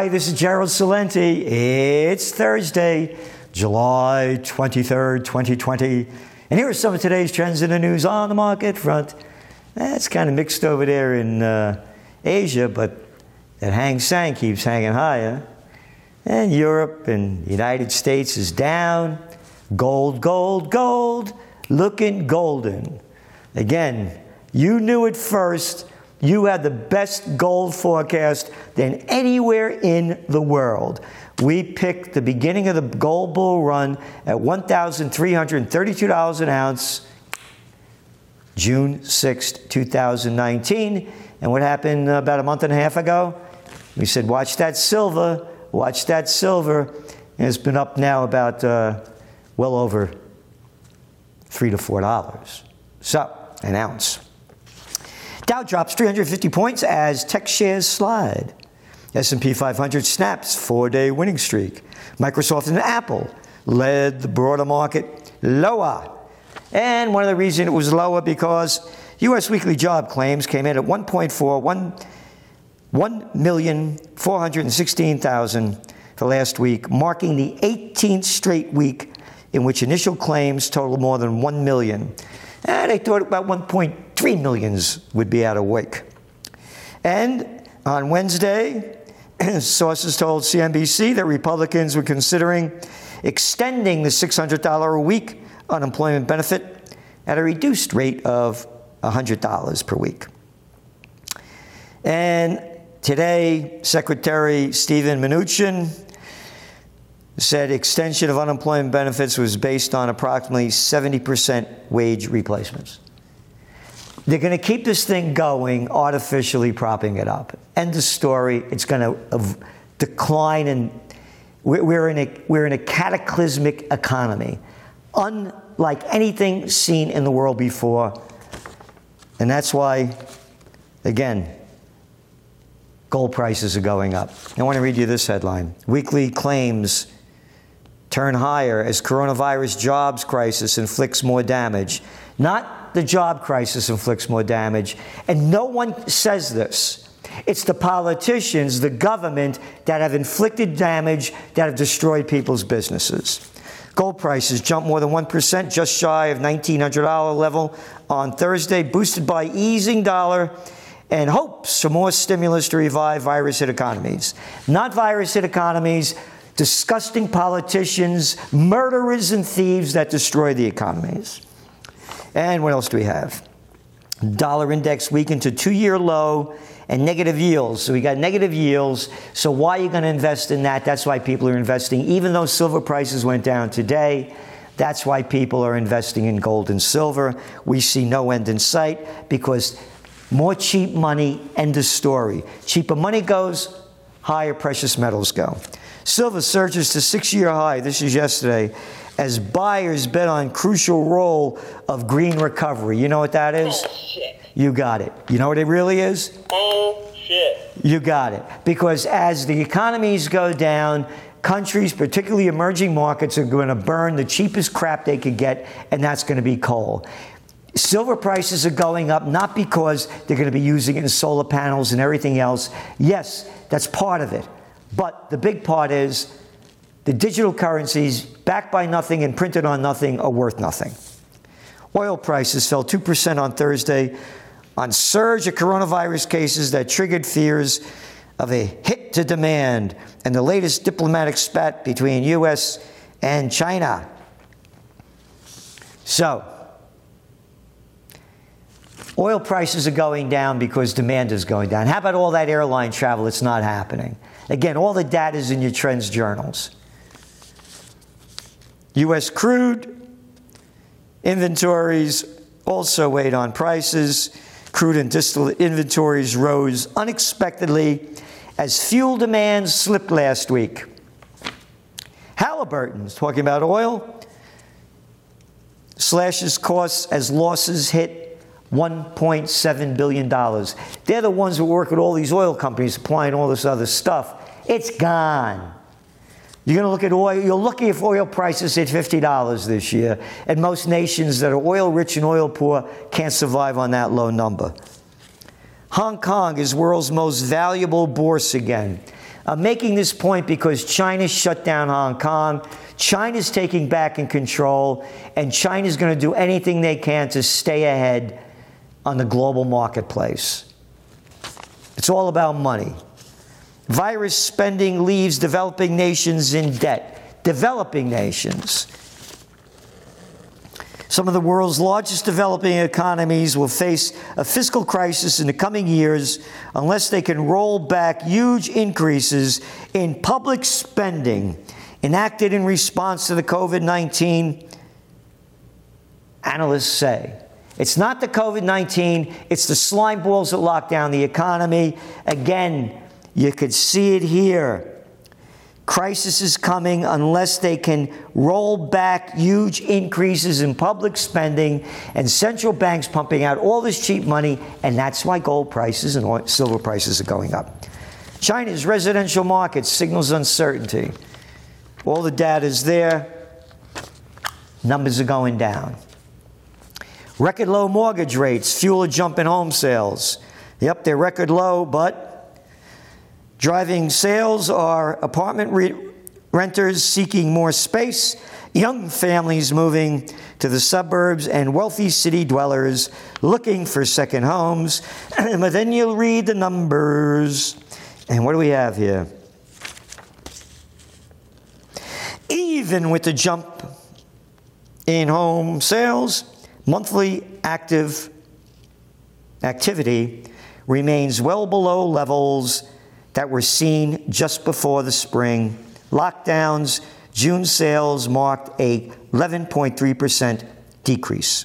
Hi, this is Gerald Celente. It's Thursday, July 23rd, 2020. And here are some of today's trends in the news on the market front. It's kind of mixed over there in uh, Asia, but that Hang Seng keeps hanging higher. And Europe and the United States is down. Gold, gold, gold, looking golden. Again, you knew it first. You had the best gold forecast than anywhere in the world. We picked the beginning of the gold bull run at $1,332 an ounce, June 6th, 2019. And what happened about a month and a half ago? We said, watch that silver, watch that silver. And it's been up now about uh, well over three to four dollars. So, an ounce. Dow drops 350 points as tech shares slide. S&P 500 snaps four-day winning streak. Microsoft and Apple led the broader market lower. And one of the reasons it was lower because U.S. weekly job claims came in at 1.4, 1, 1,416,000 for last week, marking the 18th straight week in which initial claims totaled more than 1 million. And they thought about 1.3 millions would be out of wake. And on Wednesday, sources told CNBC that Republicans were considering extending the $600 a week unemployment benefit at a reduced rate of $100 per week. And today, Secretary Steven Mnuchin said extension of unemployment benefits was based on approximately 70% wage replacements. They're going to keep this thing going, artificially propping it up. End of story. It's going to decline, and we're, in a, we're in a cataclysmic economy, unlike anything seen in the world before. And that's why, again, gold prices are going up. I want to read you this headline Weekly claims turn higher as coronavirus jobs crisis inflicts more damage. Not the job crisis inflicts more damage. And no one says this. It's the politicians, the government, that have inflicted damage, that have destroyed people's businesses. Gold prices jumped more than 1%, just shy of $1,900 level on Thursday, boosted by easing dollar and hopes for more stimulus to revive virus hit economies. Not virus hit economies, disgusting politicians, murderers, and thieves that destroy the economies. And what else do we have? Dollar index weakened to two year low and negative yields. So we got negative yields. So why are you going to invest in that? That's why people are investing. Even though silver prices went down today, that's why people are investing in gold and silver. We see no end in sight because more cheap money, end of story. Cheaper money goes, higher precious metals go. Silver surges to six year high. This is yesterday as buyers bet on crucial role of green recovery. You know what that is? Oh, Bullshit. You got it. You know what it really is? Oh, Bullshit. You got it. Because as the economies go down, countries, particularly emerging markets, are going to burn the cheapest crap they could get, and that's going to be coal. Silver prices are going up not because they're going to be using it in solar panels and everything else. Yes, that's part of it. But the big part is the digital currencies backed by nothing and printed on nothing are worth nothing. Oil prices fell 2% on Thursday on surge of coronavirus cases that triggered fears of a hit to demand and the latest diplomatic spat between US and China. So, oil prices are going down because demand is going down. How about all that airline travel? It's not happening. Again, all the data is in your trends journals. U.S. crude inventories also weighed on prices. Crude and distillate inventories rose unexpectedly as fuel demand slipped last week. Halliburton's talking about oil slashes costs as losses hit $1.7 billion. They're the ones who work with all these oil companies supplying all this other stuff. It's gone. You're going to look at oil, you're lucky if oil prices hit $50 this year. And most nations that are oil rich and oil poor can't survive on that low number. Hong Kong is world's most valuable bourse again. I'm making this point because China shut down Hong Kong. China's taking back in control, and China's going to do anything they can to stay ahead on the global marketplace. It's all about money. Virus spending leaves developing nations in debt. Developing nations. Some of the world's largest developing economies will face a fiscal crisis in the coming years unless they can roll back huge increases in public spending enacted in response to the COVID 19, analysts say. It's not the COVID 19, it's the slime balls that lock down the economy. Again, you could see it here. Crisis is coming unless they can roll back huge increases in public spending and central banks pumping out all this cheap money, and that's why gold prices and silver prices are going up. China's residential market signals uncertainty. All the data is there. Numbers are going down. Record low mortgage rates fuel a jump in home sales. Yep, they're record low, but Driving sales are apartment re- renters seeking more space, young families moving to the suburbs, and wealthy city dwellers looking for second homes. but then you'll read the numbers. And what do we have here? Even with the jump in home sales, monthly active activity remains well below levels that were seen just before the spring. Lockdowns, June sales marked a 11.3% decrease.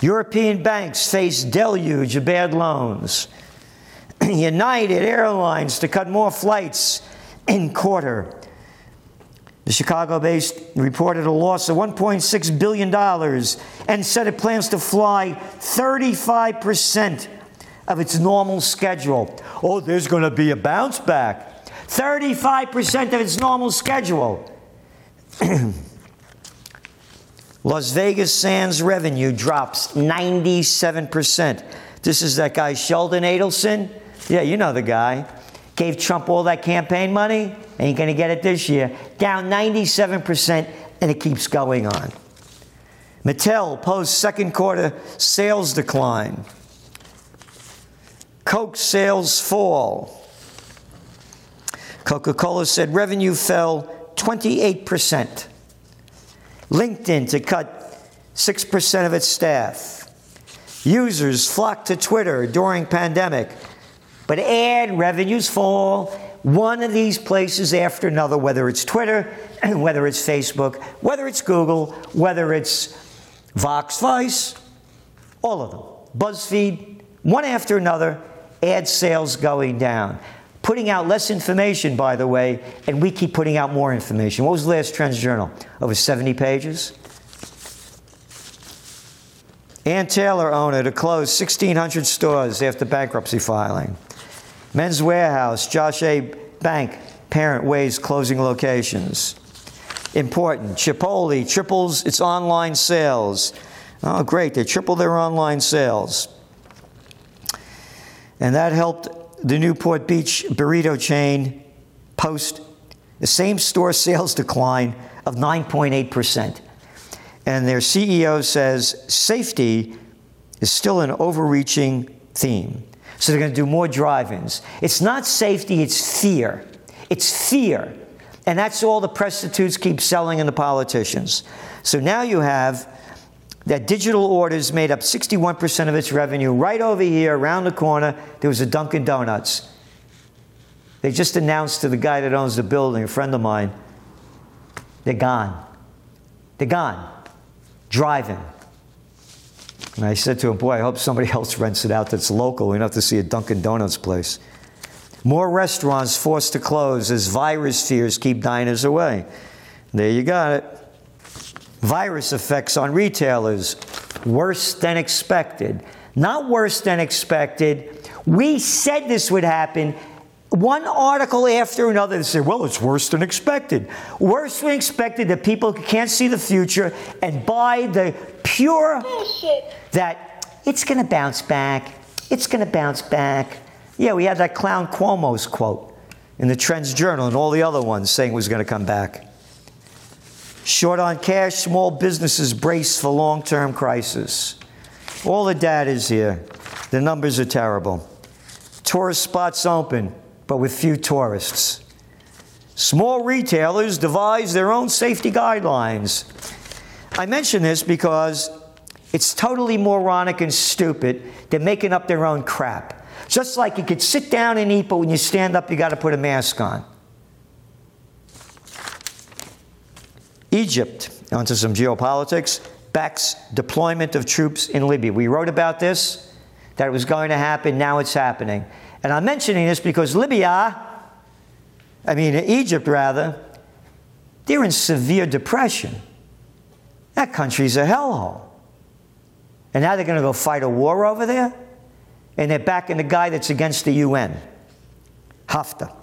European banks face deluge of bad loans. United Airlines to cut more flights in quarter. The Chicago based reported a loss of $1.6 billion and said it plans to fly 35% of its normal schedule. Oh, there's going to be a bounce back. 35% of its normal schedule. Las Vegas Sands revenue drops 97%. This is that guy, Sheldon Adelson. Yeah, you know the guy. Gave Trump all that campaign money. Ain't going to get it this year. Down 97%, and it keeps going on. Mattel posts second quarter sales decline. Coke sales fall. Coca Cola said revenue fell 28%. LinkedIn to cut 6% of its staff. Users flocked to Twitter during pandemic, but ad revenues fall one of these places after another, whether it's Twitter, whether it's Facebook, whether it's Google, whether it's Vox Vice, all of them. BuzzFeed, one after another, ad sales going down. Putting out less information, by the way, and we keep putting out more information. What was the last Trends Journal? Over 70 pages? Ann Taylor owner to close 1,600 stores after bankruptcy filing. Men's Wearhouse, Jos. A. Bank, parent weighs closing locations. Important. Chipotle triples its online sales. Oh, great. They triple their online sales. And that helped the Newport Beach burrito chain post the same store sales decline of 9.8%. And their CEO says safety is still an overreaching theme. So they're going to do more drive ins. It's not safety, it's fear. It's fear. And that's all the prostitutes keep selling and the politicians. So now you have that digital orders made up 61% of its revenue. Right over here, around the corner, there was a Dunkin' Donuts. They just announced to the guy that owns the building, a friend of mine, they're gone. They're gone. Driving. And I said to him, Boy, I hope somebody else rents it out that's local. We don't have to see a Dunkin' Donuts place. More restaurants forced to close as virus fears keep diners away. There you got it virus effects on retailers worse than expected. Not worse than expected. We said this would happen. One article after another, they say, well, it's worse than expected. Worse than expected that people can't see the future and buy the pure Bullshit. that it's going to bounce back. It's going to bounce back. Yeah, we had that clown Cuomo's quote in the Trends Journal and all the other ones saying it was going to come back. Short on cash, small businesses brace for long term crisis. All the data is here. The numbers are terrible. Tourist spots open, but with few tourists. Small retailers devise their own safety guidelines. I mention this because it's totally moronic and stupid. They're making up their own crap. Just like you could sit down and eat, but when you stand up, you got to put a mask on. Egypt, onto some geopolitics, backs deployment of troops in Libya. We wrote about this, that it was going to happen, now it's happening. And I'm mentioning this because Libya, I mean, Egypt rather, they're in severe depression. That country's a hellhole. And now they're going to go fight a war over there? And they're backing the guy that's against the UN, Haftar.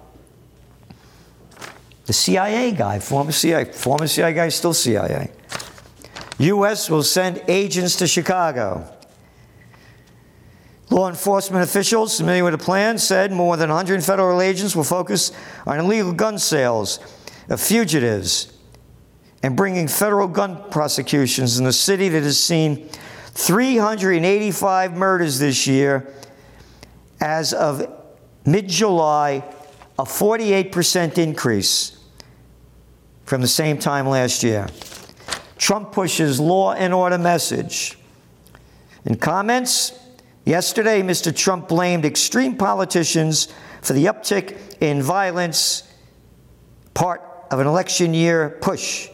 The CIA guy, former CIA, former CIA guy, still CIA. U.S. will send agents to Chicago. Law enforcement officials familiar with the plan said more than 100 federal agents will focus on illegal gun sales of fugitives and bringing federal gun prosecutions in the city that has seen 385 murders this year as of mid July, a 48% increase from the same time last year. Trump pushes law and order message. In comments, yesterday, Mr. Trump blamed extreme politicians for the uptick in violence, part of an election year push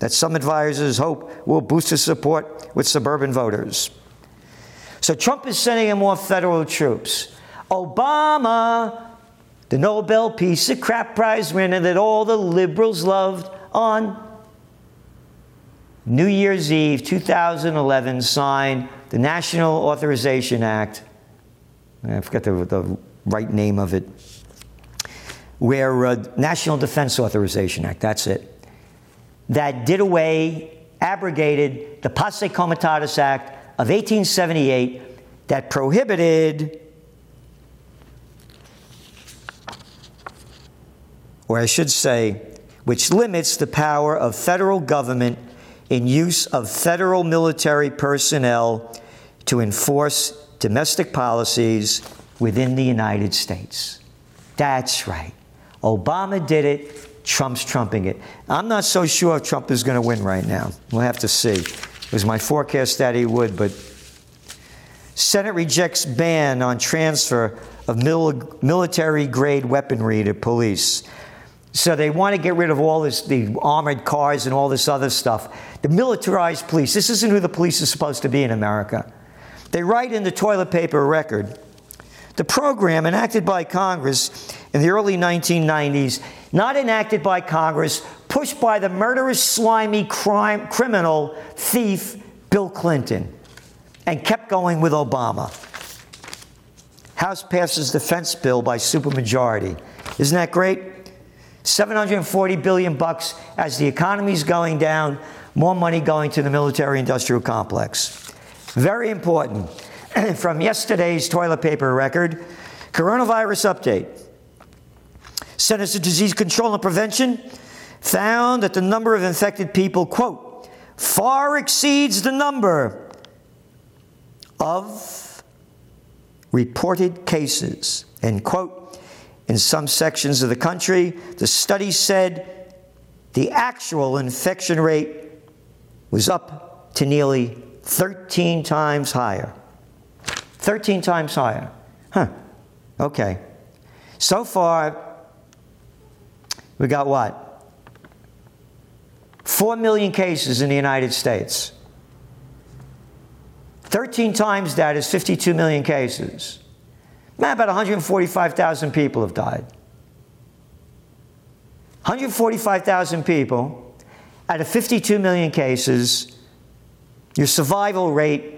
that some advisors hope will boost his support with suburban voters. So Trump is sending in more federal troops. Obama, the Nobel Peace of Crap Prize winner that all the liberals loved, on New Year's Eve 2011 signed the National Authorization Act. I forget the, the right name of it. Where uh, National Defense Authorization Act, that's it. That did away, abrogated the Posse Comitatus Act of 1878 that prohibited, or I should say, which limits the power of federal government in use of federal military personnel to enforce domestic policies within the United States. That's right. Obama did it, Trump's trumping it. I'm not so sure if Trump is going to win right now. We'll have to see. It was my forecast that he would, but Senate rejects ban on transfer of mil- military grade weaponry to police. So they want to get rid of all this, the armored cars and all this other stuff. The militarized police. This isn't who the police is supposed to be in America. They write in the toilet paper record the program enacted by Congress in the early 1990s, not enacted by Congress, pushed by the murderous, slimy crime, criminal thief Bill Clinton, and kept going with Obama. House passes defense bill by supermajority. Isn't that great? 740 billion bucks as the economy's going down, more money going to the military industrial complex. Very important. From yesterday's toilet paper record, coronavirus update. Centers for Disease Control and Prevention found that the number of infected people, quote, far exceeds the number of reported cases, end quote. In some sections of the country, the study said the actual infection rate was up to nearly 13 times higher. 13 times higher. Huh. Okay. So far, we got what? 4 million cases in the United States. 13 times that is 52 million cases. Man, about 145,000 people have died. 145,000 people out of 52 million cases, your survival rate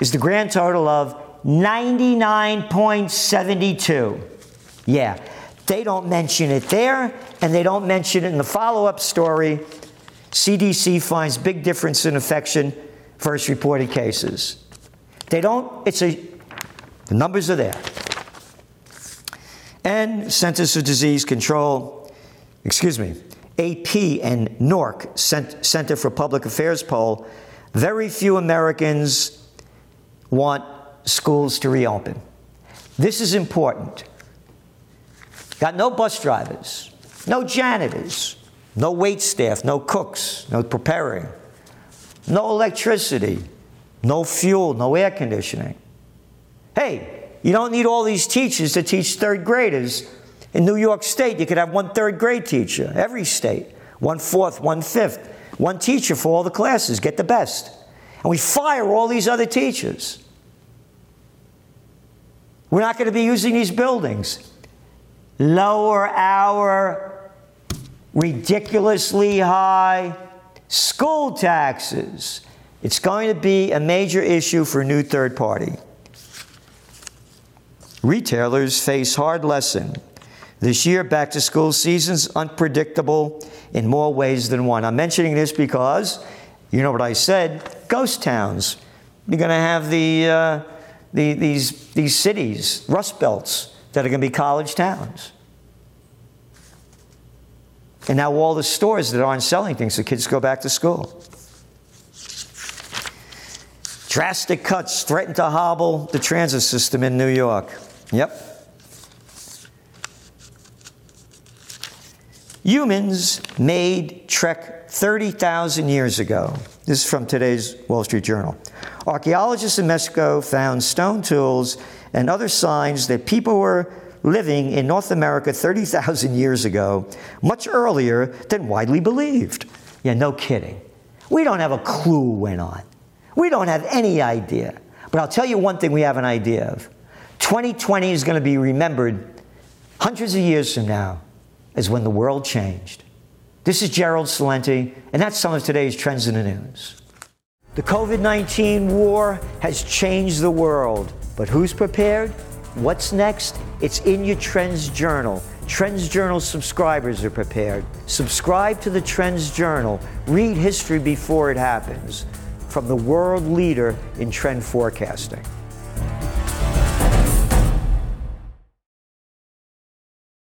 is the grand total of 99.72. Yeah, they don't mention it there, and they don't mention it in the follow up story. CDC finds big difference in infection versus reported cases. They don't, it's a, the numbers are there. And Centers for Disease Control, excuse me, AP and NORC, Center for Public Affairs poll, very few Americans want schools to reopen. This is important. Got no bus drivers, no janitors, no wait staff, no cooks, no preparing, no electricity, no fuel, no air conditioning. Hey, you don't need all these teachers to teach third graders. In New York State, you could have one third grade teacher, every state, one fourth, one fifth, one teacher for all the classes, get the best. And we fire all these other teachers. We're not going to be using these buildings. Lower our ridiculously high school taxes. It's going to be a major issue for a new third party. Retailers face hard lesson. This year, back to school season's unpredictable in more ways than one. I'm mentioning this because, you know what I said, ghost towns. You're going to have the, uh, the, these, these cities, rust belts, that are going to be college towns. And now all the stores that aren't selling things, so kids go back to school. Drastic cuts threaten to hobble the transit system in New York. Yep. Humans made Trek 30,000 years ago. This is from today's Wall Street Journal. Archaeologists in Mexico found stone tools and other signs that people were living in North America 30,000 years ago, much earlier than widely believed. Yeah, no kidding. We don't have a clue what went on. We don't have any idea. But I'll tell you one thing we have an idea of 2020 is going to be remembered hundreds of years from now as when the world changed. This is Gerald Celente, and that's some of today's trends in the news. The COVID 19 war has changed the world, but who's prepared? What's next? It's in your Trends Journal. Trends Journal subscribers are prepared. Subscribe to the Trends Journal. Read history before it happens from the world leader in trend forecasting.